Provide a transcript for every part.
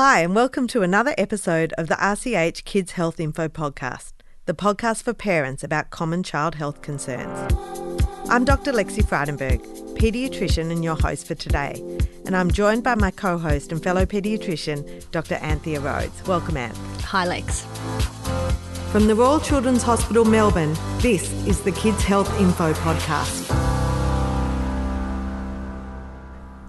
Hi, and welcome to another episode of the RCH Kids Health Info Podcast, the podcast for parents about common child health concerns. I'm Dr. Lexi Frydenberg, paediatrician and your host for today, and I'm joined by my co host and fellow paediatrician, Dr. Anthea Rhodes. Welcome, Anth. Hi, Lex. From the Royal Children's Hospital, Melbourne, this is the Kids Health Info Podcast.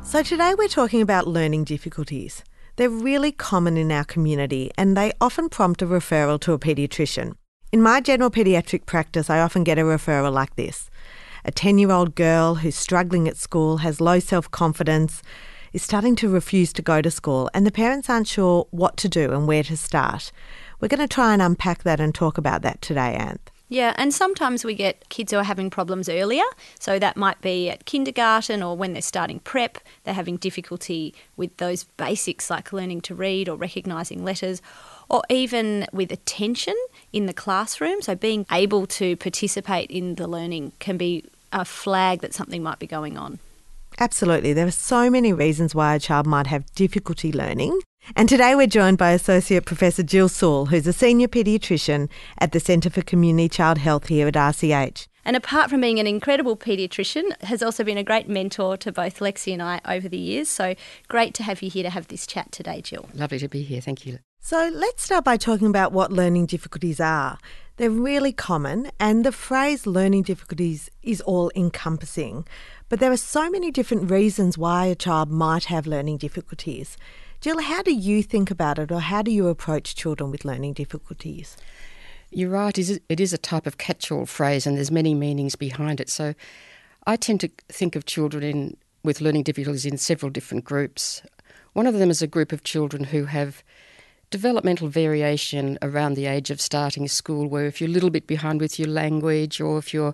So, today we're talking about learning difficulties. They're really common in our community and they often prompt a referral to a paediatrician. In my general paediatric practice, I often get a referral like this a 10 year old girl who's struggling at school, has low self confidence, is starting to refuse to go to school, and the parents aren't sure what to do and where to start. We're going to try and unpack that and talk about that today, Anth. Yeah, and sometimes we get kids who are having problems earlier. So that might be at kindergarten or when they're starting prep, they're having difficulty with those basics like learning to read or recognising letters, or even with attention in the classroom. So being able to participate in the learning can be a flag that something might be going on. Absolutely. There are so many reasons why a child might have difficulty learning. And today we're joined by Associate Professor Jill Sewell, who's a senior paediatrician at the Centre for Community Child Health here at RCH. And apart from being an incredible paediatrician, has also been a great mentor to both Lexi and I over the years. So great to have you here to have this chat today, Jill. Lovely to be here. Thank you. So let's start by talking about what learning difficulties are. They're really common, and the phrase learning difficulties is all encompassing. But there are so many different reasons why a child might have learning difficulties. Jill, how do you think about it, or how do you approach children with learning difficulties? You're right, it is a type of catch all phrase, and there's many meanings behind it. So I tend to think of children in, with learning difficulties in several different groups. One of them is a group of children who have developmental variation around the age of starting school, where if you're a little bit behind with your language, or if your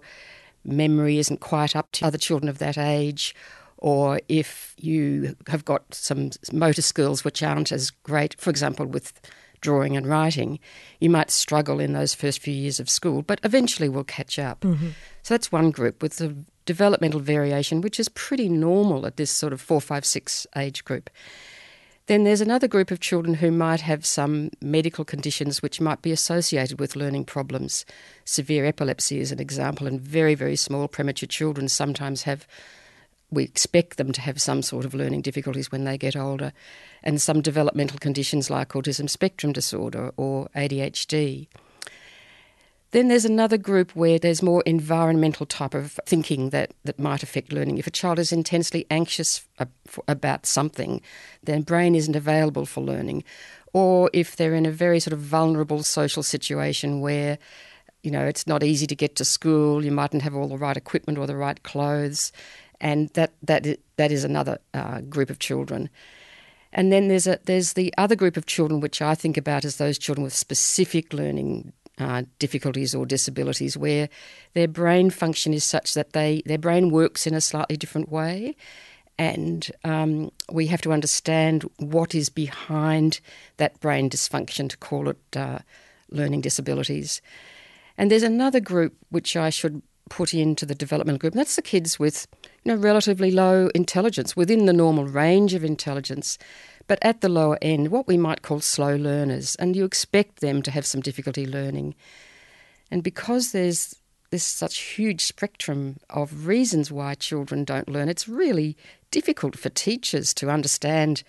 memory isn't quite up to other children of that age, or if you have got some motor skills which aren't as great, for example, with drawing and writing, you might struggle in those first few years of school, but eventually will catch up. Mm-hmm. So that's one group with the developmental variation, which is pretty normal at this sort of four, five, six age group. Then there's another group of children who might have some medical conditions which might be associated with learning problems. Severe epilepsy is an example, and very, very small premature children sometimes have we expect them to have some sort of learning difficulties when they get older, and some developmental conditions like autism spectrum disorder or ADHD. Then there's another group where there's more environmental type of thinking that, that might affect learning. If a child is intensely anxious about something, their brain isn't available for learning. Or if they're in a very sort of vulnerable social situation where you know, it's not easy to get to school, you mightn't have all the right equipment or the right clothes, and that that that is another uh, group of children. And then there's a there's the other group of children which I think about as those children with specific learning uh, difficulties or disabilities, where their brain function is such that they their brain works in a slightly different way, and um, we have to understand what is behind that brain dysfunction to call it uh, learning disabilities. And there's another group which I should put into the developmental group, and that's the kids with you know, relatively low intelligence, within the normal range of intelligence, but at the lower end, what we might call slow learners, and you expect them to have some difficulty learning. And because there's this such huge spectrum of reasons why children don't learn, it's really difficult for teachers to understand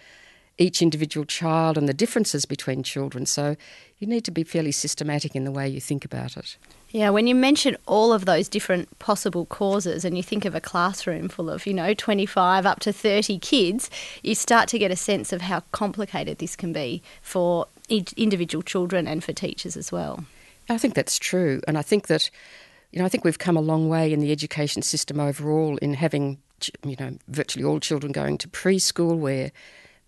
each individual child and the differences between children. So you need to be fairly systematic in the way you think about it. Yeah, when you mention all of those different possible causes and you think of a classroom full of, you know, 25 up to 30 kids, you start to get a sense of how complicated this can be for individual children and for teachers as well. I think that's true. And I think that, you know, I think we've come a long way in the education system overall in having, you know, virtually all children going to preschool where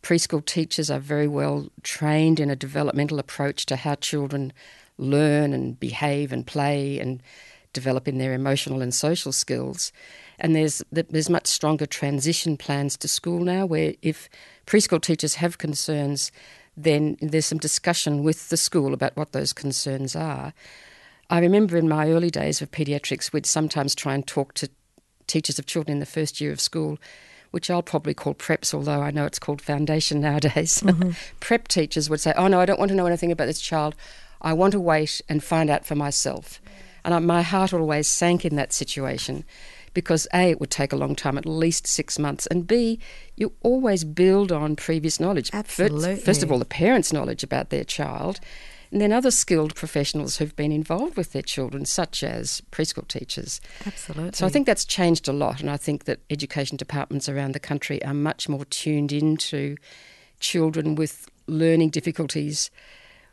preschool teachers are very well trained in a developmental approach to how children learn and behave and play and develop in their emotional and social skills. And there's there's much stronger transition plans to school now, where if preschool teachers have concerns, then there's some discussion with the school about what those concerns are. I remember in my early days of paediatrics, we'd sometimes try and talk to teachers of children in the first year of school which I'll probably call preps, although I know it's called foundation nowadays. Mm-hmm. Prep teachers would say, Oh, no, I don't want to know anything about this child. I want to wait and find out for myself. And I, my heart always sank in that situation because A, it would take a long time, at least six months, and B, you always build on previous knowledge. Absolutely. First, first of all, the parents' knowledge about their child, and then other skilled professionals who've been involved with their children, such as preschool teachers. Absolutely. So I think that's changed a lot, and I think that education departments around the country are much more tuned into children with learning difficulties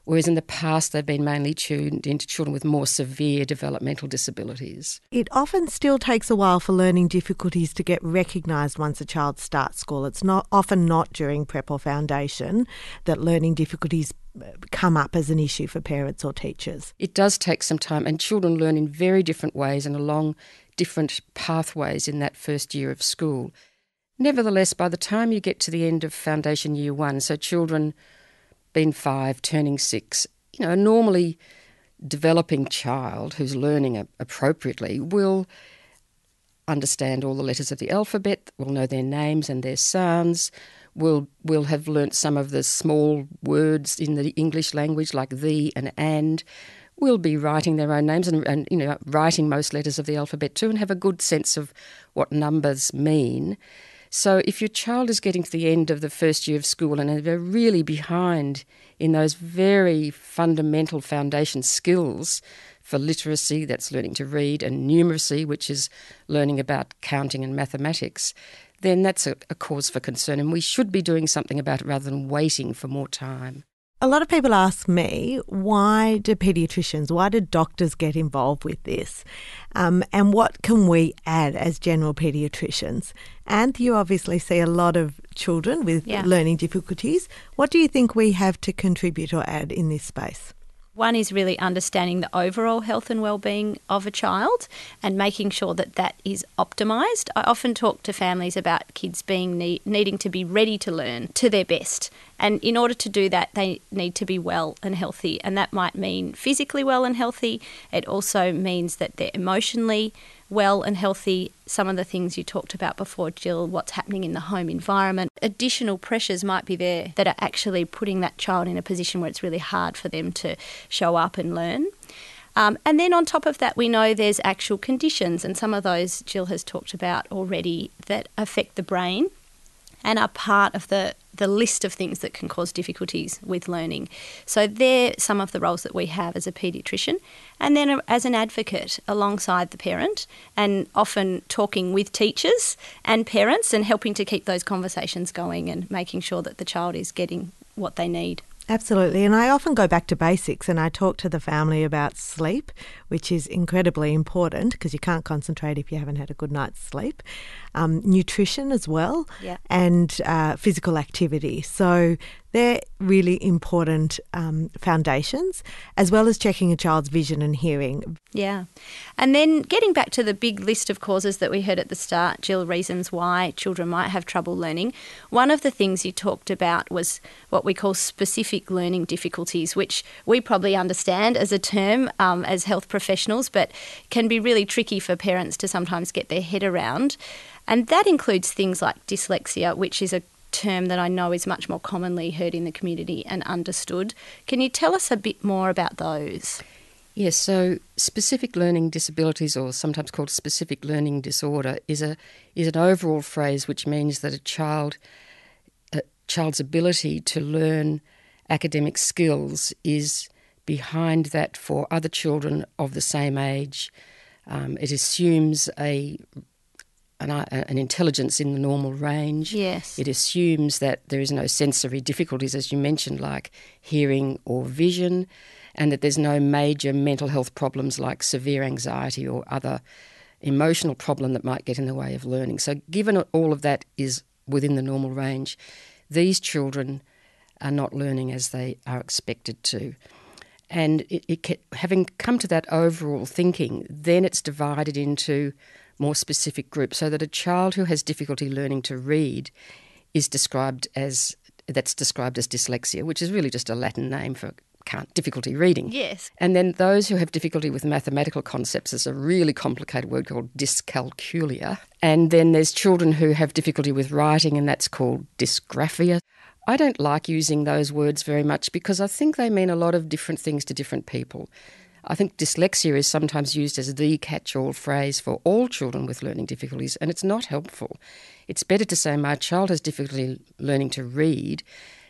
whereas in the past they've been mainly tuned into children with more severe developmental disabilities. It often still takes a while for learning difficulties to get recognised once a child starts school. It's not often not during prep or foundation that learning difficulties uh, come up as an issue for parents or teachers. It does take some time, and children learn in very different ways and along different pathways in that first year of school. Nevertheless, by the time you get to the end of foundation year one, so children been five, turning six, you know, a normally developing child who's learning appropriately will understand all the letters of the alphabet, will know their names and their sounds, will will have learnt some of the small words in the English language like the and and, will be writing their own names and, and you know writing most letters of the alphabet too and have a good sense of what numbers mean. So if your child is getting to the end of the first year of school and they're really behind in those very fundamental foundation skills for literacy, that's learning to read, and numeracy, which is learning about counting and mathematics, then that's a, a cause for concern. And we should be doing something about it rather than waiting for more time. A lot of people ask me, why do paediatricians, why do doctors get involved with this? Um, and what can we add as general paediatricians? And you obviously see a lot of children with yeah. learning difficulties. What do you think we have to contribute or add in this space? One is really understanding the overall health and well-being of a child and making sure that that is optimised. I often talk to families about kids being need, needing to be ready to learn to their best. And in order to do that, they need to be well and healthy. And that might mean physically well and healthy. It also means that they're emotionally well and healthy, some of the things you talked about before, Jill, what's happening in the home environment. Additional pressures might be there that are actually putting that child in a position where it's really hard for them to show up and learn. Um, and then on top of that, we know there's actual conditions, and some of those Jill has talked about already that affect the brain and are part of the the list of things that can cause difficulties with learning. So they're some of the roles that we have as a paediatrician, and then as an advocate alongside the parent, and often talking with teachers and parents and helping to keep those conversations going and making sure that the child is getting what they need. Absolutely. And I often go back to basics and I talk to the family about sleep, which is incredibly important because you can't concentrate if you haven't had a good night's sleep. Um, nutrition as well, yeah. and uh, physical activity. So they're really important um, foundations, as well as checking a child's vision and hearing. Yeah. And then getting back to the big list of causes that we heard at the start, Jill, reasons why children might have trouble learning. One of the things you talked about was what we call specific learning difficulties, which we probably understand as a term um, as health professionals, but can be really tricky for parents to sometimes get their head around. And that includes things like dyslexia, which is a term that I know is much more commonly heard in the community and understood. Can you tell us a bit more about those? Yes, so specific learning disabilities, or sometimes called specific learning disorder, is a is an overall phrase which means that a child a child's ability to learn academic skills is behind that for other children of the same age. Um, it assumes a an, uh, an, intelligence in the normal range. Yes. It assumes that there is no sensory difficulties, as you mentioned, like hearing or vision, and that there's no major mental health problems like severe anxiety or other emotional problem that might get in the way of learning. So, given all of that is within the normal range, these children are not learning as they are expected to. And it, it, having come to that overall thinking, then it's divided into more specific groups so that a child who has difficulty learning to read is described as that's described as dyslexia, which is really just a Latin name for can't difficulty reading. Yes. And then those who have difficulty with mathematical concepts is a really complicated word called dyscalculia. And then there's children who have difficulty with writing, and that's called dysgraphia. I don't like using those words very much because I think they mean a lot of different things to different people. I think dyslexia is sometimes used as the catch all phrase for all children with learning difficulties, and it's not helpful. It's better to say, My child has difficulty learning to read,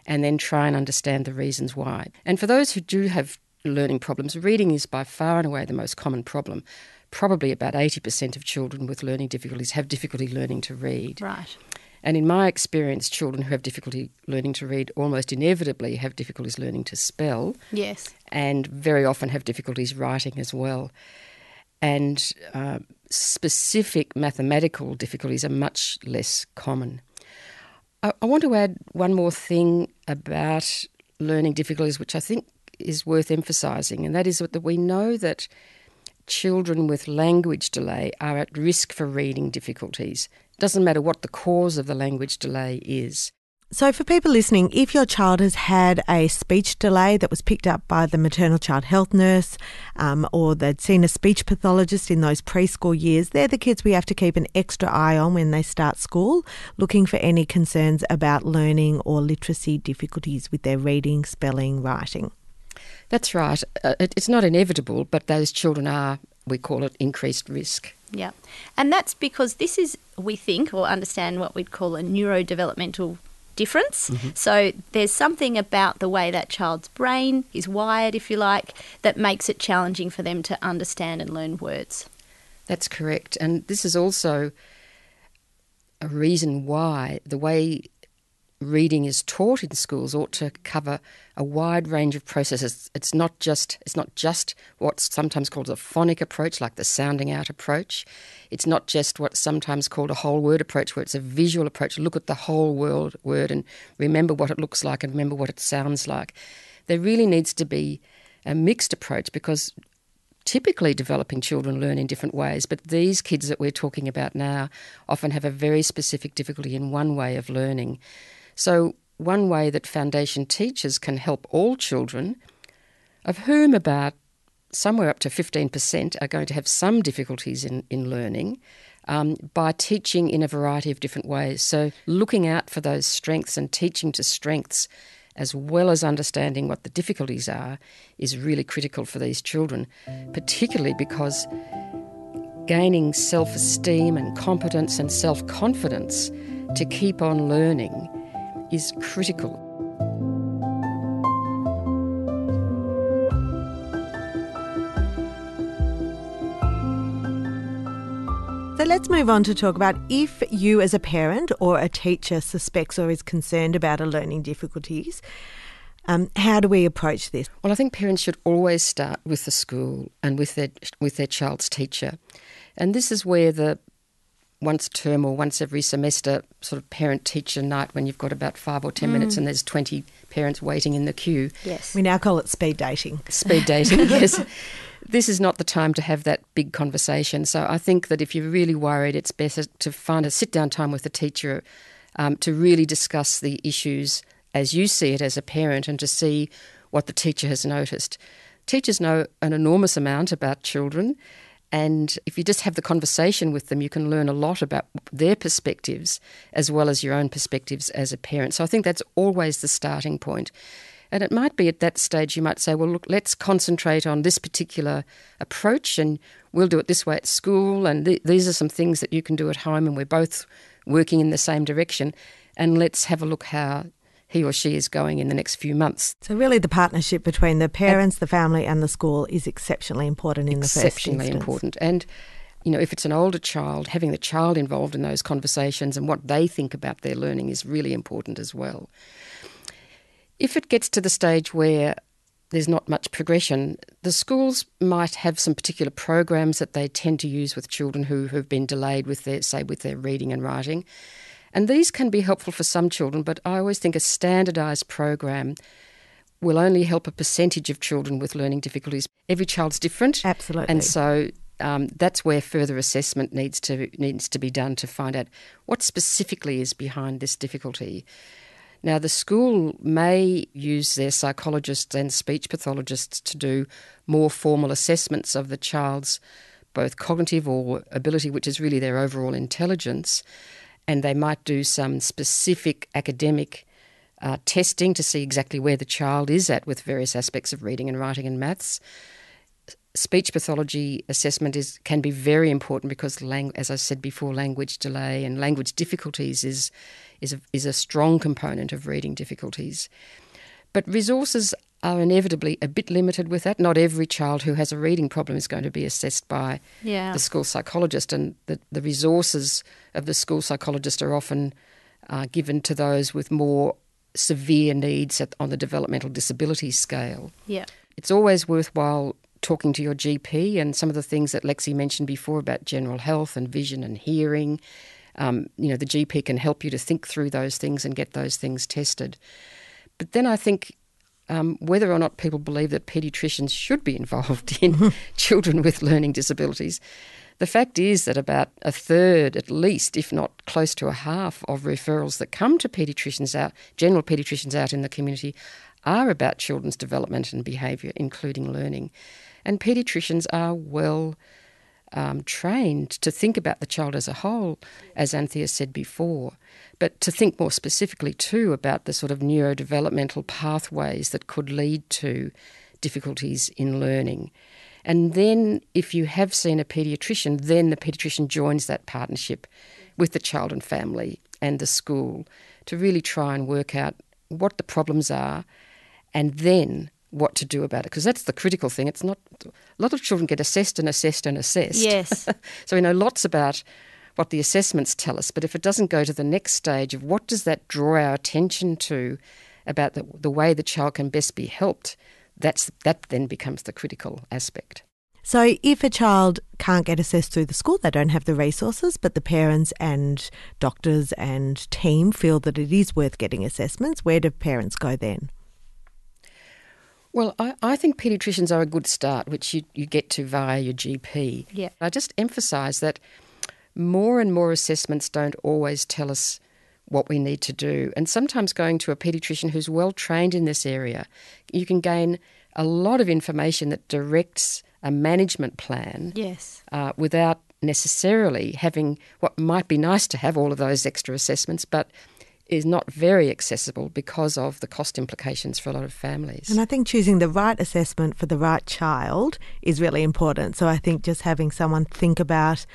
and then try and understand the reasons why. And for those who do have learning problems, reading is by far and away the most common problem. Probably about 80% of children with learning difficulties have difficulty learning to read. Right. And in my experience, children who have difficulty learning to read almost inevitably have difficulties learning to spell. Yes. And very often have difficulties writing as well. And uh, specific mathematical difficulties are much less common. I, I want to add one more thing about learning difficulties, which I think is worth emphasising, and that is that we know that children with language delay are at risk for reading difficulties. Doesn't matter what the cause of the language delay is. So, for people listening, if your child has had a speech delay that was picked up by the maternal child health nurse, um, or they'd seen a speech pathologist in those preschool years, they're the kids we have to keep an extra eye on when they start school, looking for any concerns about learning or literacy difficulties with their reading, spelling, writing. That's right. Uh, it's not inevitable, but those children are, we call it, increased risk. Yeah. And that's because this is, we think, or understand what we'd call a neurodevelopmental difference. Mm-hmm. So there's something about the way that child's brain is wired, if you like, that makes it challenging for them to understand and learn words. That's correct. And this is also a reason why the way reading is taught in schools ought to cover a wide range of processes. It's not just it's not just what's sometimes called a phonic approach, like the sounding out approach. It's not just what's sometimes called a whole word approach, where it's a visual approach. Look at the whole world word and remember what it looks like and remember what it sounds like. There really needs to be a mixed approach because typically developing children learn in different ways, but these kids that we're talking about now often have a very specific difficulty in one way of learning. So, one way that foundation teachers can help all children, of whom about somewhere up to 15% are going to have some difficulties in, in learning, um, by teaching in a variety of different ways. So, looking out for those strengths and teaching to strengths as well as understanding what the difficulties are is really critical for these children, particularly because gaining self esteem and competence and self confidence to keep on learning is critical. So let's move on to talk about if you, as a parent or a teacher, suspects or is concerned about a learning difficulties. Um, how do we approach this? Well, I think parents should always start with the school and with their with their child's teacher, and this is where the once term or once every semester sort of parent teacher night when you've got about five or ten mm. minutes and there's 20 parents waiting in the queue. Yes. We now call it speed dating. Speed dating, yes. This is not the time to have that big conversation. So I think that if you're really worried, it's better to find a sit down time with the teacher um, to really discuss the issues as you see it as a parent and to see what the teacher has noticed. Teachers know an enormous amount about children. And if you just have the conversation with them, you can learn a lot about their perspectives as well as your own perspectives as a parent. So I think that's always the starting point. And it might be at that stage you might say, well, look, let's concentrate on this particular approach and we'll do it this way at school. And th- these are some things that you can do at home, and we're both working in the same direction. And let's have a look how he or she is going in the next few months. So, really, the partnership between the parents, the family, and the school is exceptionally important in the first Exceptionally important. And you know, if it's an older child, having the child involved in those conversations and what they think about their learning is really important as well. If it gets to the stage where there's not much progression, the schools might have some particular programs that they tend to use with children who have been delayed with their, say, with their reading and writing. And these can be helpful for some children, but I always think a standardised program will only help a percentage of children with learning difficulties. Every child's different. Absolutely. And so um, that's where further assessment needs to needs to be done to find out what specifically is behind this difficulty. Now, the school may use their psychologists and speech pathologists to do more formal assessments of the child's both cognitive or ability, which is really their overall intelligence, and they might do some specific academic uh, testing to see exactly where the child is at with various aspects of reading and writing and maths. Speech pathology assessment is can be very important because, lang- as I said before, language delay and language difficulties is is a, is a strong component of reading difficulties. But resources are inevitably a bit limited with that. Not every child who has a reading problem is going to be assessed by yeah. the school psychologist, and the, the resources of the school psychologist are often uh, given to those with more severe needs at, on the developmental disability scale. Yeah. It's always worthwhile talking to your GP and some of the things that Lexi mentioned before about general health and vision and hearing. Um, you know, the GP can help you to think through those things and get those things tested. But then I think um, whether or not people believe that paediatricians should be involved in children with learning disabilities, the fact is that about a third, at least, if not close to a half, of referrals that come to paediatricians out, general paediatricians out in the community, are about children's development and behaviour, including learning. And paediatricians are well um, trained to think about the child as a whole, as Anthea said before, but to think more specifically too about the sort of neurodevelopmental pathways that could lead to difficulties in learning. And then, if you have seen a paediatrician, then the paediatrician joins that partnership with the child and family and the school to really try and work out what the problems are and then what to do about it because that's the critical thing it's not a lot of children get assessed and assessed and assessed Yes. so we know lots about what the assessments tell us but if it doesn't go to the next stage of what does that draw our attention to about the, the way the child can best be helped that's that then becomes the critical aspect So, if a child can't get assessed through the school, they don't have the resources, but the parents and doctors and team feel that it is worth getting assessments, where do parents go then? Well, I, I think paediatricians are a good start, which you, you get to via your GP. Yeah. I just emphasise that more and more assessments don't always tell us what we need to do. And sometimes going to a paediatrician who's well trained in this area, you can gain a lot of information that directs a management plan Yes. uh, without necessarily having what might be nice to have all of those extra assessments, but is not very accessible because of the cost implications for a lot of families. And I think choosing the right assessment for the right child is really important. So, I think just having someone think about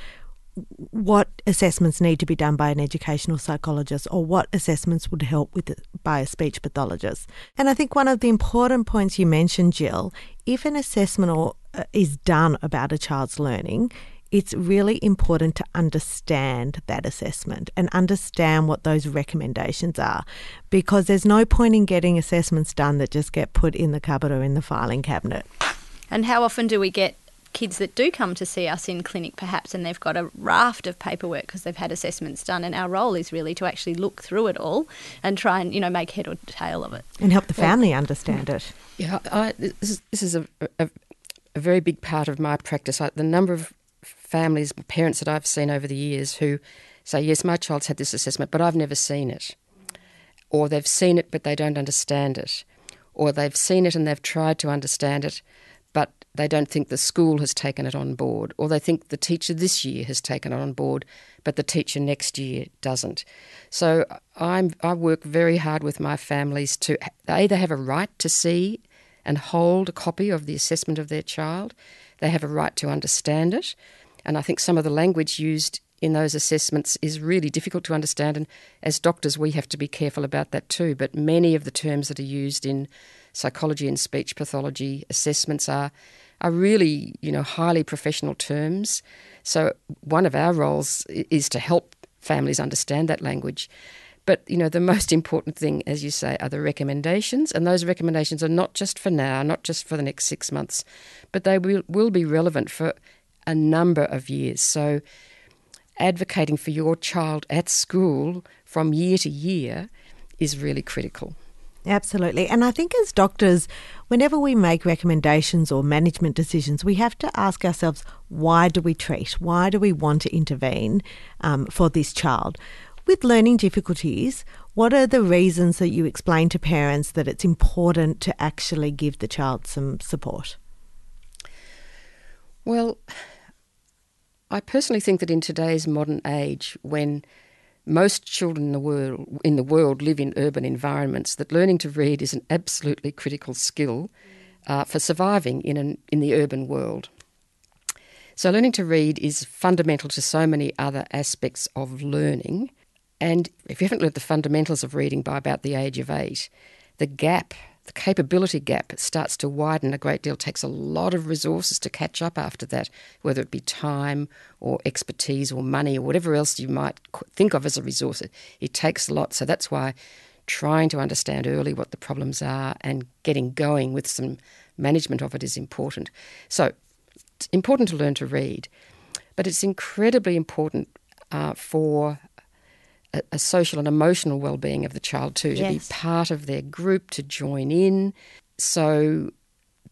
what assessments need to be done by an educational psychologist or what assessments would help with by a speech pathologist. And I think one of the important points you mentioned, Jill, if an assessment or, uh, is done about a child's learning, it's really important to understand that assessment and understand what those recommendations are because there's no point in getting assessments done that just get put in the cupboard or in the filing cabinet. And how often do we get kids that do come to see us in clinic perhaps and they've got a raft of paperwork because they've had assessments done and our role is really to actually look through it all and try and you know make head or tail of it And help the family understand it. Yeah, I, this is, this is a, a, a very big part of my practice. I, the number of families, parents that I've seen over the years who say, Yes, my child's had this assessment, but I've never seen it. Or they've seen it, but they don't understand it. Or they've seen it and they've tried to understand it, but they don't think the school has taken it on board. Or they think the teacher this year has taken it on board, but the teacher next year doesn't. So I'm, I work very hard with my families to either have a right to see and hold a copy of the assessment of their child, they have a right to understand it. And I think some of the language used in those assessments is really difficult to understand. And as doctors, we have to be careful about that too. But many of the terms that are used in psychology and speech pathology assessments are are really, you know, highly professional terms. So one of our roles is to help families understand that language. But you know, the most important thing, as you say, are the recommendations, and those recommendations are not just for now, not just for the next six months, but they will, will be relevant for a number of years. So, advocating for your child at school from year to year is really critical. Absolutely. And I think as doctors, whenever we make recommendations or management decisions, we have to ask ourselves why do we treat? Why do we want to intervene um, for this child? With learning difficulties, what are the reasons that you explain to parents that it's important to actually give the child some support? Well, I personally think that in today's modern age, when most children in the world in the world live in urban environments, that learning to read is an absolutely critical skill uh, for surviving in an in the urban world. So, learning to read is fundamental to so many other aspects of learning. And if you haven't learned the fundamentals of reading by about the age of eight, the gap the capability gap starts to widen a great deal. It takes a lot of resources to catch up after that, whether it be time or expertise or money or whatever else you might think of as a resource. It takes a lot. So that's why trying to understand early what the problems are and getting going with some management of it is important. So it's important to learn to read, but it's incredibly important uh, for a, a social and emotional well-being of the child too, to be part of their group, to join in. So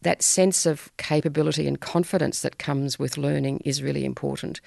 that sense of capability and confidence that comes with learning is really important.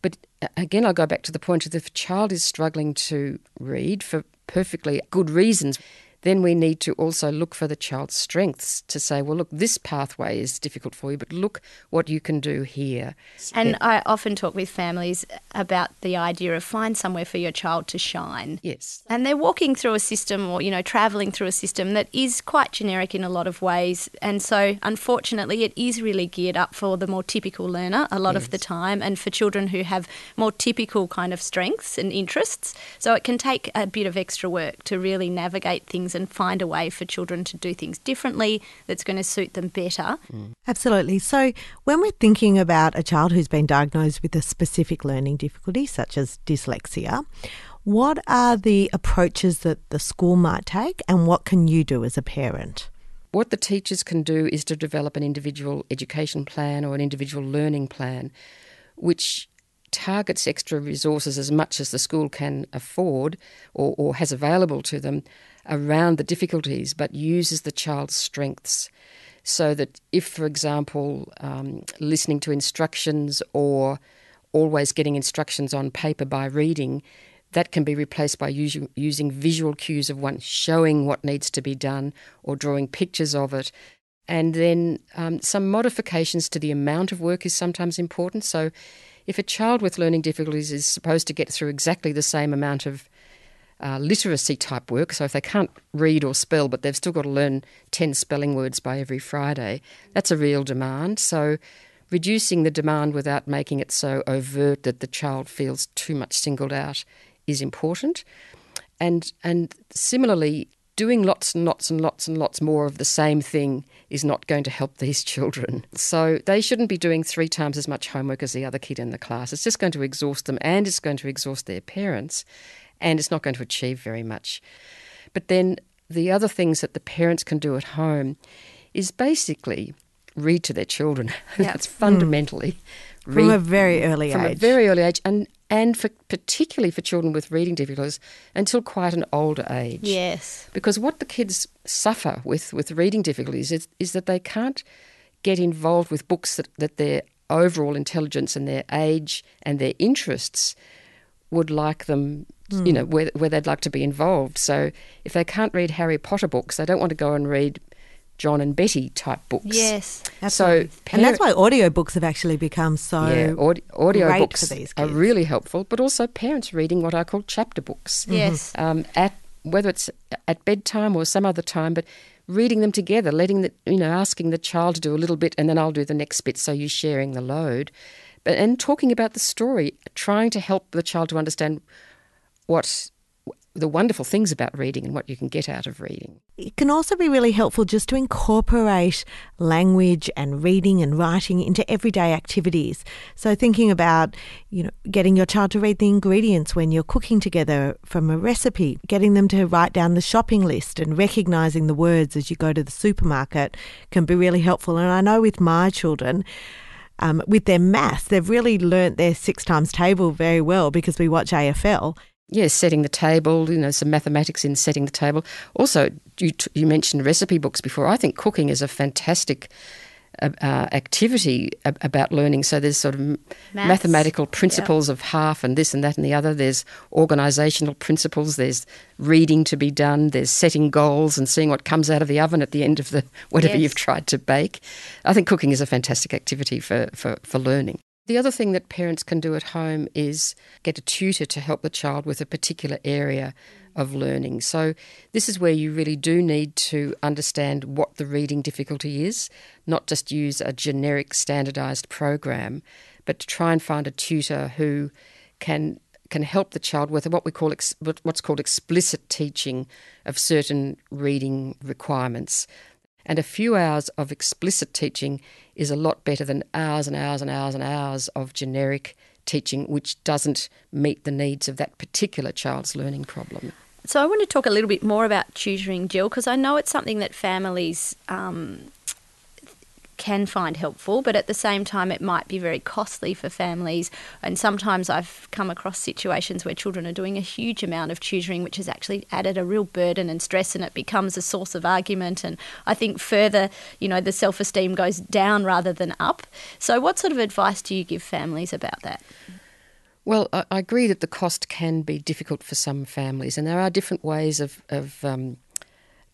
But again, I'll go back to the point that if a child is struggling to read for perfectly good reasons, then we need to also look for the child's strengths to say, well, look, this pathway is difficult for you, but look what you can do here. And yeah. I often talk with families about the idea of find somewhere for your child to shine. Yes. And they're walking through a system or, you know, travelling through a system that is quite generic in a lot of ways. And so, unfortunately, it is really geared up for the more typical learner a lot yes. of the time and for children who have more typical kind of strengths and interests. So, it can take a bit of extra work to really navigate things things and find a way for children to do things differently that's going to suit them better. Mm. Absolutely. So, when we're thinking about a child who's been diagnosed with a specific learning difficulty, such as dyslexia, what are the approaches that the school might take, and what can you do as a parent? What the teachers can do is to develop an individual education plan or an individual learning plan, which targets extra resources as much as the school can afford or, or has available to them around the difficulties, but uses the child's strengths. So that if, for example, um, listening to instructions or always getting instructions on paper by reading, that can be replaced by using, using visual cues of one showing what needs to be done or drawing pictures of it. And then um, some modifications to the amount of work is sometimes important. So, if a child with learning difficulties is supposed to get through exactly the same amount of uh, literacy type work. So if they can't read or spell, but they've still got to learn 10 spelling words by every Friday, that's a real demand. So reducing the demand without making it so overt that the child feels too much singled out is important. And, and similarly, doing lots and lots and lots and lots more of the same thing is not going to help these children. So they shouldn't be doing three times as much homework as the other kid in the class. It's just going to exhaust them and it's going to exhaust their parents and it's not going to achieve very much. But then the other things that the parents can do at home is basically read to their children. That's fundamentally mm. from a very early from age. From a very early age, and and for particularly for children with reading difficulties until quite an older age. Yes, because what the kids suffer with with reading difficulties is, is that they can't get involved with books that, that their overall intelligence and their age and their interests would like them mm. you know, where, where they'd like to be involved. So if they can't read Harry Potter books, they don't want to go and read John and Betty type books. Yes, absolutely. So and that's why audiobooks have actually become so yeah, audi- audio books are really helpful, but also parents reading what I call chapter books. Yes, um, at whether it's at bedtime or some other time, but reading them together, letting the you know asking the child to do a little bit, and then I'll do the next bit, so you're sharing the load, but and talking about the story, trying to help the child to understand what the wonderful things about reading and what you can get out of reading. It can also be really helpful just to incorporate language and reading and writing into everyday activities. So thinking about, you know, getting your child to read the ingredients when you're cooking together from a recipe, getting them to write down the shopping list and recognizing the words as you go to the supermarket can be really helpful. And I know with my children, um, with their maths, they've really learnt their six times table very well because we watch AFL yes, setting the table, you know, some mathematics in setting the table. Also, you, you mentioned recipe books before. I think cooking is a fantastic uh, activity about learning. So there's sort of Maths. mathematical principles of half and this and that and the other. There's organisational principles. There's reading to be done. There's setting goals and seeing what comes out of the oven at the end of the whatever Yes. you've tried to bake. I think cooking is a fantastic activity for, for, for learning. The other thing that parents can do at home is get a tutor to help the child with a particular area of learning. So, this is where you really do need to understand what the reading difficulty is, not just use a generic standardized program, but to try and find a tutor who can can help the child with what we call ex, what's called explicit teaching of certain reading requirements. And a few hours of explicit teaching is a lot better than hours and hours and hours and hours of generic teaching, which doesn't meet the needs of that particular child's learning problem. So I want to talk a little bit more about tutoring, Jill, because I know it's something that families um, can find helpful, but at the same time, it might be very costly for families. And sometimes I've come across situations where children are doing a huge amount of tutoring, which has actually added a real burden and stress, and it becomes a source of argument. And I think further, you know, the self esteem goes down rather than up. So, what sort of advice do you give families about that? Well, I, I agree that the cost can be difficult for some families, and there are different ways of, of um,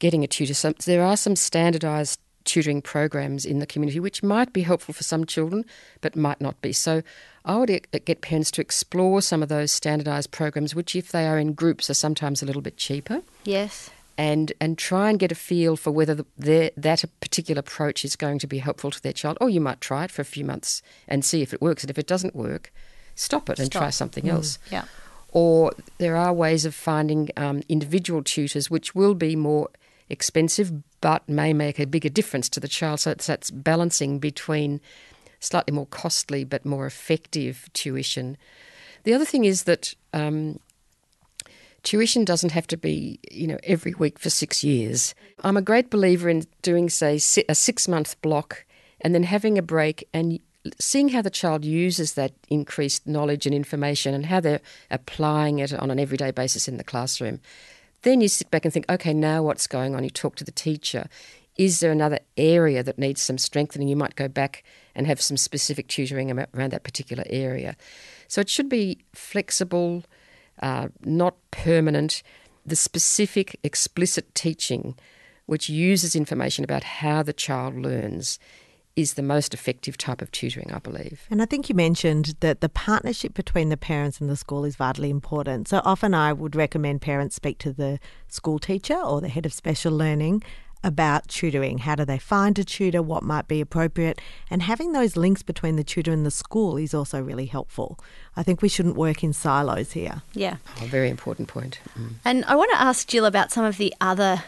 getting a tutor. So there are some standardised tutoring programs in the community which might be helpful for some children but might not be. So I would e- get parents to explore some of those standardised programs which if they are in groups are sometimes a little bit cheaper Yes. and and try and get a feel for whether the, their, that particular approach is going to be helpful to their child or you might try it for a few months and see if it works and if it doesn't work stop it and try Stop. something else Yeah. or there are ways of finding um, individual tutors which will be more expensive but may make a bigger difference to the child. So it's that's balancing between slightly more costly but more effective tuition. The other thing is that um, tuition doesn't have to be, you know, every week for six years. I'm a great believer in doing, say, a six month block and then having a break and seeing how the child uses that increased knowledge and information and how they're applying it on an everyday basis in the classroom. Then you sit back and think, okay, now what's going on? You talk to the teacher. Is there another area that needs some strengthening? You might go back and have some specific tutoring around that particular area. So it should be flexible, uh, not permanent. The specific, explicit teaching, which uses information about how the child learns, is the most effective type of tutoring, I believe. And I think you mentioned that the partnership between the parents and the school is vitally important. So often I would recommend parents speak to the school teacher or the head of special learning about tutoring. How do they find a tutor? What might be appropriate? And having those links between the tutor and the school is also really helpful. I think we shouldn't work in silos here. Yeah. A very important point. Mm. And I want to ask Jill about some of the other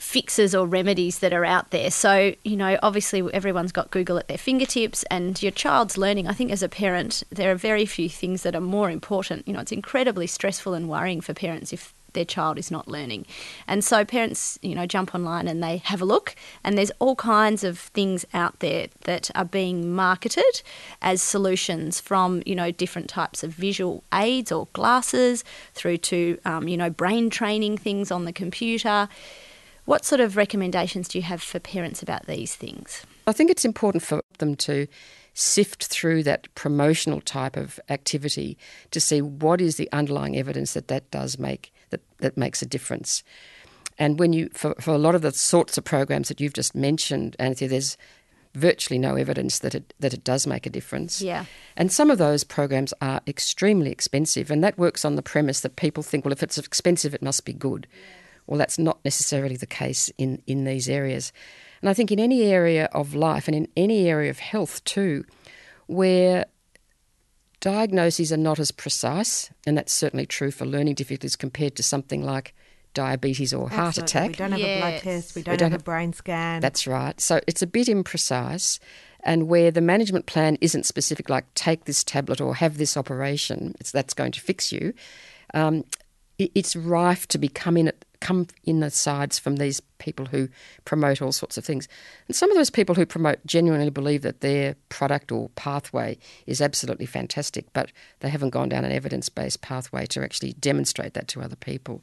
fixes or remedies that are out there. So, you know, obviously everyone's got Google at their fingertips and your child's learning. I think as a parent, there are very few things that are more important. You know, it's incredibly stressful and worrying for parents if their child is not learning. And so parents, you know, jump online and they have a look and there's all kinds of things out there that are being marketed as solutions from, you know, different types of visual aids or glasses through to, um, you know, brain training things on the computer. What sort of recommendations do you have for parents about these things? I think it's important for them to sift through that promotional type of activity to see what is the underlying evidence that that does make that, that makes a difference. And when you for, for a lot of the sorts of programs that you've just mentioned, Anthea, there's virtually no evidence that it that it does make a difference. Yeah. And some of those programs are extremely expensive, and that works on the premise that people think, well, if it's expensive, it must be good. Well, that's not necessarily the case in, in these areas. And I think in any area of life and in any area of health too, where diagnoses are not as precise, and that's certainly true for learning difficulties compared to something like diabetes or heart attack. We don't have a blood test. We We don't, don't have, have- a brain scan. That's right. So it's a bit imprecise, and where the management plan isn't specific, like take this tablet or have this operation, it's, that's going to fix you. Um, it, it's rife to become in it, come in the sides from these people who promote all sorts of things, and some of those people who promote genuinely believe that their product or pathway is absolutely fantastic, but they haven't gone down an evidence-based pathway to actually demonstrate that to other people.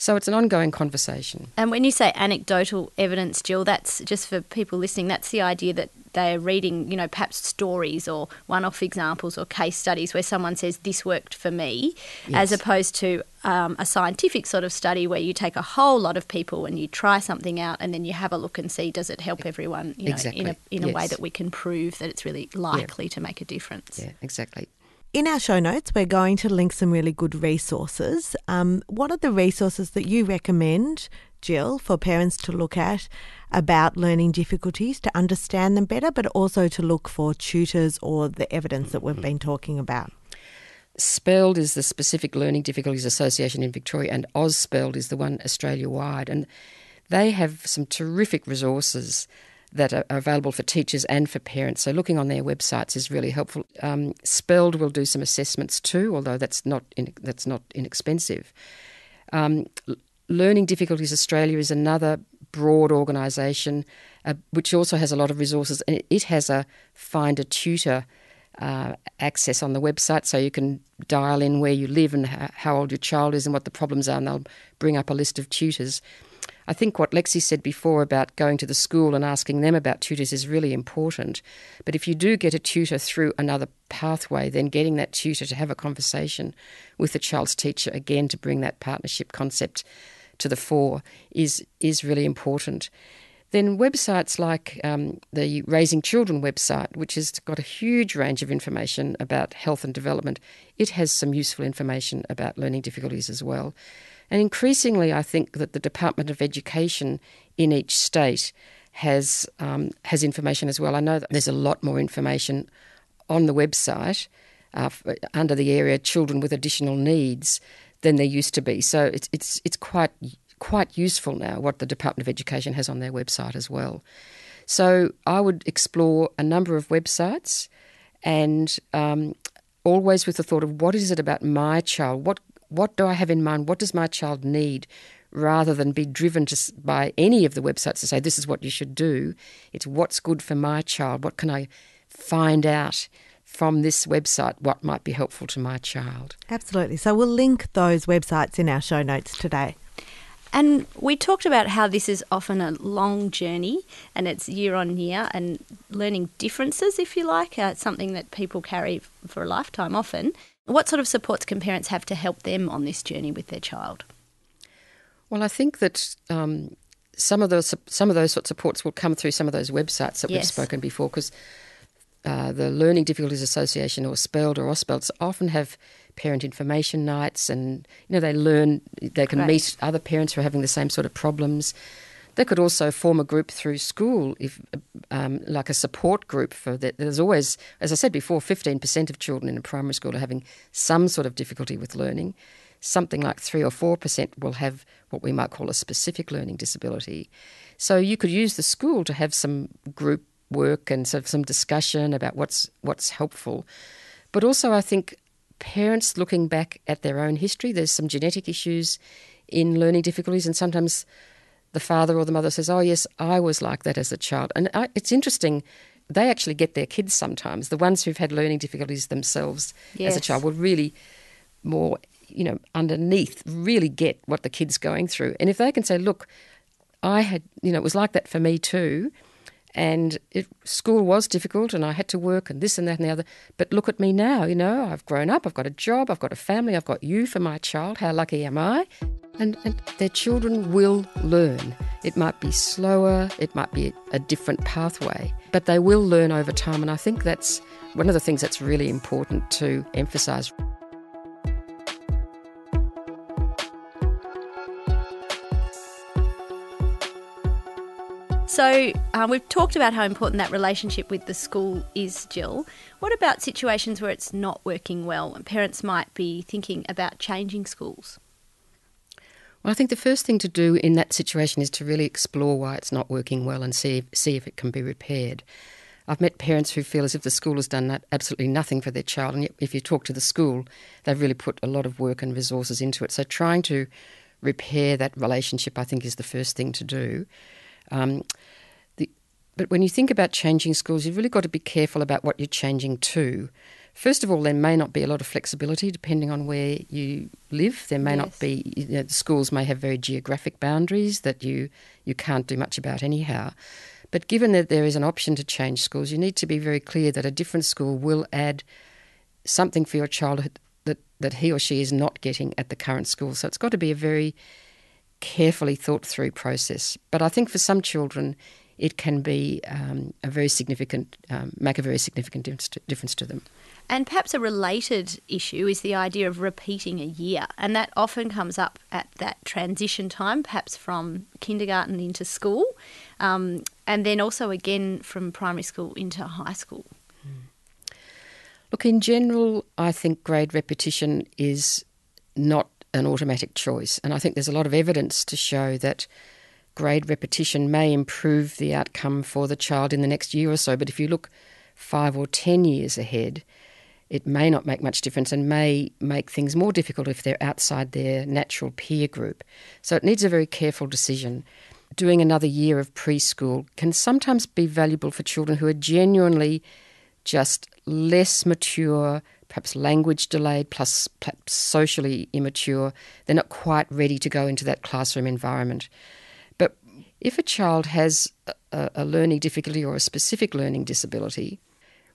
So it's an ongoing conversation. And when you say anecdotal evidence, Jill, that's just for people listening, that's the idea that they're reading, you know, perhaps stories or one-off examples or case studies where someone says this worked for me, yes. as opposed to um, a scientific sort of study where you take a whole lot of people and you try something out and then you have a look and see does it help everyone you know, exactly. in, a, in yes. a way that we can prove that it's really likely yeah. to make a difference. Yeah, exactly. In our show notes, we're going to link some really good resources. Um, what are the resources that you recommend, Jill, for parents to look at about learning difficulties to understand them better, but also to look for tutors or the evidence that we've been talking about? SPELD is the Specific Learning Difficulties Association in Victoria, and AusSPELD is the one Australia wide. And they have some terrific resources that are available for teachers and for parents. So looking on their websites is really helpful. Um, SPELD will do some assessments too, although that's not in, that's not inexpensive. Um, Learning Difficulties Australia is another broad organisation uh, which also has a lot of resources, and it has a find a tutor. Uh, access on the website so you can dial in where you live and how old your child is and what the problems are, and they'll bring up a list of tutors. I think what Lexi said before about going to the school and asking them about tutors is really important. But if you do get a tutor through another pathway, then getting that tutor to have a conversation with the child's teacher again to bring that partnership concept to the fore is is really important. Then websites like um, the Raising Children website, which has got a huge range of information about health and development, it has some useful information about learning difficulties as well. And increasingly, I think that the Department of Education in each state has um, has information as well. I know that there's a lot more information on the website uh, under the area children with additional needs than there used to be. So it's it's it's quite quite useful now what the Department of Education has on their website as well. So I would explore a number of websites and um, always with the thought of what is it about my child? What what do I have in mind? What does my child need? Rather than be driven to, by any of the websites to say, this is what you should do, it's what's good for my child. What can I find out from this website? What might be helpful to my child? Absolutely. So we'll link those websites in our show notes today. And we talked about how this is often a long journey and it's year on year and learning differences, if you like. Uh, it's something that people carry for a lifetime often. What sort of supports can parents have to help them on this journey with their child? Well, I think that um, some of those some of those sorts of supports will come through some of those websites that yes. we've spoken before, because uh, the Learning Difficulties Association or SPELD or AusSPELD often have parent information nights, and you know they learn they can Great. meet other parents who are having the same sort of problems. They could also form a group through school, if um, like a support group for that. There's always, as I said before, 15% of children in a primary school are having some sort of difficulty with learning. Something like 3 or 4% will have what we might call a specific learning disability. So you could use the school to have some group work and sort of some discussion about what's what's helpful. But also I think parents looking back at their own history, there's some genetic issues in learning difficulties and sometimes the father or the mother says, "Oh yes, I was like that as a child," and I, it's interesting. They actually get their kids sometimes. The ones who've had learning difficulties themselves yes. as a child will really more, you know, underneath really get what the kid's going through. And if they can say, "Look, I had, you know, it was like that for me too," and it, school was difficult and I had to work and this and that and the other. But look at me now, you know, I've grown up, I've got a job, I've got a family, I've got you for my child. How lucky am I? And, and their children will learn. It might be slower, it might be a different pathway, but they will learn over time. And I think that's one of the things that's really important to emphasise. So uh, we've talked about how important that relationship with the school is, Jill. What about situations where it's not working well and parents might be thinking about changing schools? Well, I think the first thing to do in that situation is to really explore why it's not working well and see see if it can be repaired. I've met parents who feel as if the school has done absolutely nothing for their child, and yet if you talk to the school, they've really put a lot of work and resources into it. So trying to repair that relationship, I think, is the first thing to do. Um, the, but when you think about changing schools, you've really got to be careful about what you're changing to. First of all, there may not be a lot of flexibility depending on where you live. There may not be, you know, the schools may have very geographic boundaries that you, you can't do much about anyhow. But given that there is an option to change schools, you need to be very clear that a different school will add something for your child that, that he or she is not getting at the current school. So it's got to be a very carefully thought through process. But I think for some children, it can be um, a very significant, um, make a very significant difference to, difference to them. And perhaps a related issue is the idea of repeating a year. And that often comes up at that transition time, perhaps from kindergarten into school, um, and then also again from primary school into high school. Look, in general, I think grade repetition is not an automatic choice. And I think there's a lot of evidence to show that grade repetition may improve the outcome for the child in the next year or so. But if you look five or ten years ahead, it may not make much difference and may make things more difficult if they're outside their natural peer group. So it needs a very careful decision. Doing another year of preschool can sometimes be valuable for children who are genuinely just less mature, perhaps language delayed, plus perhaps socially immature. They're not quite ready to go into that classroom environment. But if a child has a, a learning difficulty or a specific learning disability,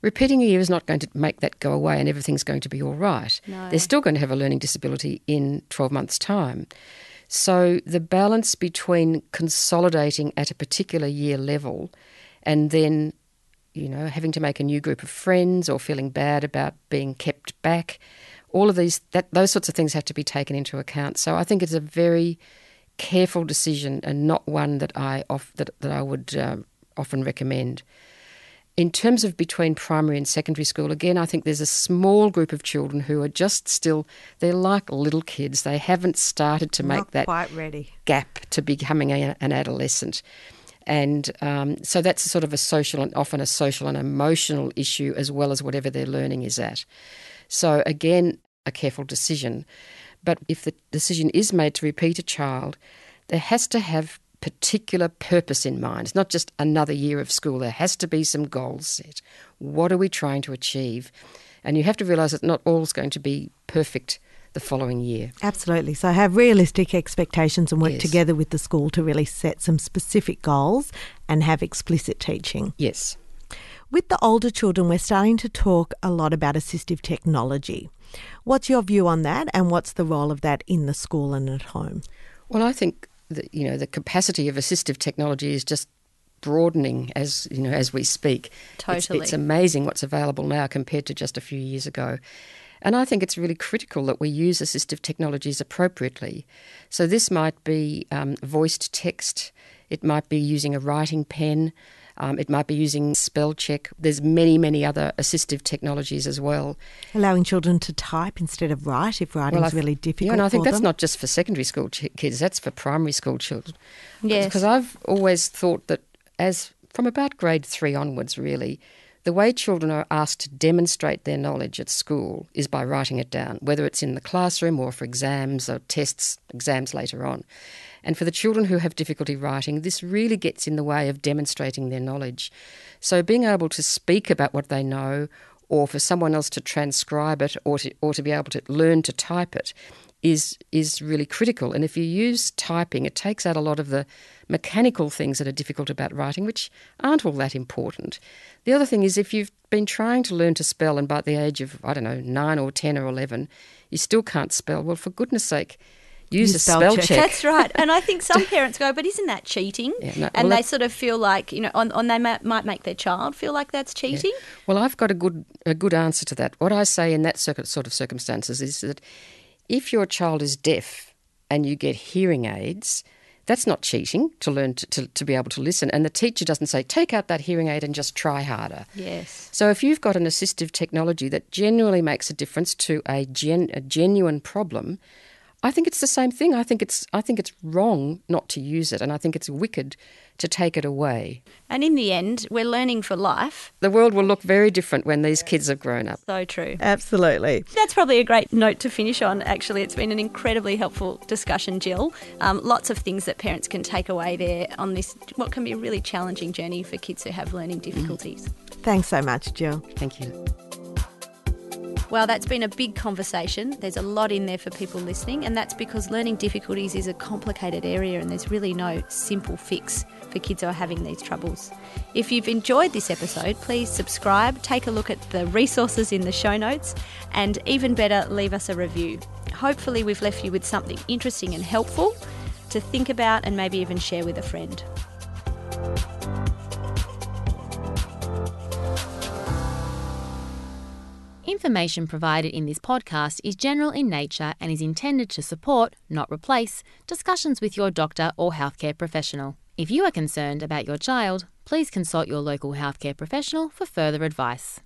repeating a year is not going to make that go away and everything's going to be all right. No. They're still going to have a learning disability in 12 months' time. So the balance between consolidating at a particular year level and then you know, having to make a new group of friends or feeling bad about being kept back. All of these, that those sorts of things have to be taken into account. So I think it's a very careful decision and not one that I off, that that I would um, often recommend. In terms of between primary and secondary school, again, I think there's a small group of children who are just still, they're like little kids. They haven't started to make Not that quite ready. gap to becoming a, an adolescent. And um, so that's sort of a social and often a social and emotional issue as well as whatever their learning is at. So, again, a careful decision. But if the decision is made to repeat a child, there has to have particular purpose in mind. It's not just another year of school. There has to be some goals set. What are we trying to achieve? And you have to realise that not all is going to be perfect the following year. Absolutely. So have realistic expectations and work Yes. together with the school to really set some specific goals and have explicit teaching. Yes. With the older children, we're starting to talk a lot about assistive technology. What's your view on that and what's the role of that in the school and at home? Well, I think that you know the capacity of assistive technology is just broadening as you know as we speak. It's- Totally. it's, amazing what's available now compared to just a few years ago. And I think it's really critical that we use assistive technologies appropriately. So this might be um, voiced text, it might be using a writing pen, um, it might be using spell check. There's many, many other assistive technologies as well. Allowing children to type instead of write if writing's Well, I th- really difficult. Yeah, and I think for that's them. not just for secondary school ch- kids, that's for primary school children. Yes. Because I've always thought that as from about grade three onwards, really, the way children are asked to demonstrate their knowledge at school is by writing it down, whether it's in the classroom or for exams or tests, exams later on. And for the children who have difficulty writing, this really gets in the way of demonstrating their knowledge. So being able to speak about what they know or for someone else to transcribe it or to, or to be able to learn to type it is is really critical. And if you use typing, it takes out a lot of the mechanical things that are difficult about writing, which aren't all that important. The other thing is if you've been trying to learn to spell and by the age of, I don't know, nine or ten or eleven, you still can't spell, well for goodness sake, use Use a spell spell check. check. That's right. And I think some parents go, but isn't that cheating? Yeah, no, and well, they sort of feel like, you know, on, on they might, might make their child feel like that's cheating. Well, I've got a good a good answer to that. What I say in that sort of circumstances is that if your child is deaf and you get hearing aids, that's not cheating to learn to, to, to be able to listen. And the teacher doesn't say, take out that hearing aid and just try harder. Yes. So if you've got an assistive technology that genuinely makes a difference to a, gen, a genuine problem, I think it's the same thing. I think it's I think it's wrong not to use it, and I think it's wicked to take it away. And in the end, we're learning for life. The world will look very different when these kids have grown up. So true. Absolutely. That's probably a great note to finish on, actually. It's been an incredibly helpful discussion, Jill. Um, lots of things that parents can take away there on this, what can be a really challenging journey for kids who have learning difficulties. Thanks so much, Jill. Thank you. Well, that's been a big conversation. There's a lot in there for people listening, and that's because learning difficulties is a complicated area and there's really no simple fix for kids who are having these troubles. If you've enjoyed this episode, please subscribe, take a look at the resources in the show notes, and even better, leave us a review. Hopefully, we've left you with something interesting and helpful to think about and maybe even share with a friend. Information provided in this podcast is general in nature and is intended to support, not replace, discussions with your doctor or healthcare professional. If you are concerned about your child, please consult your local healthcare professional for further advice.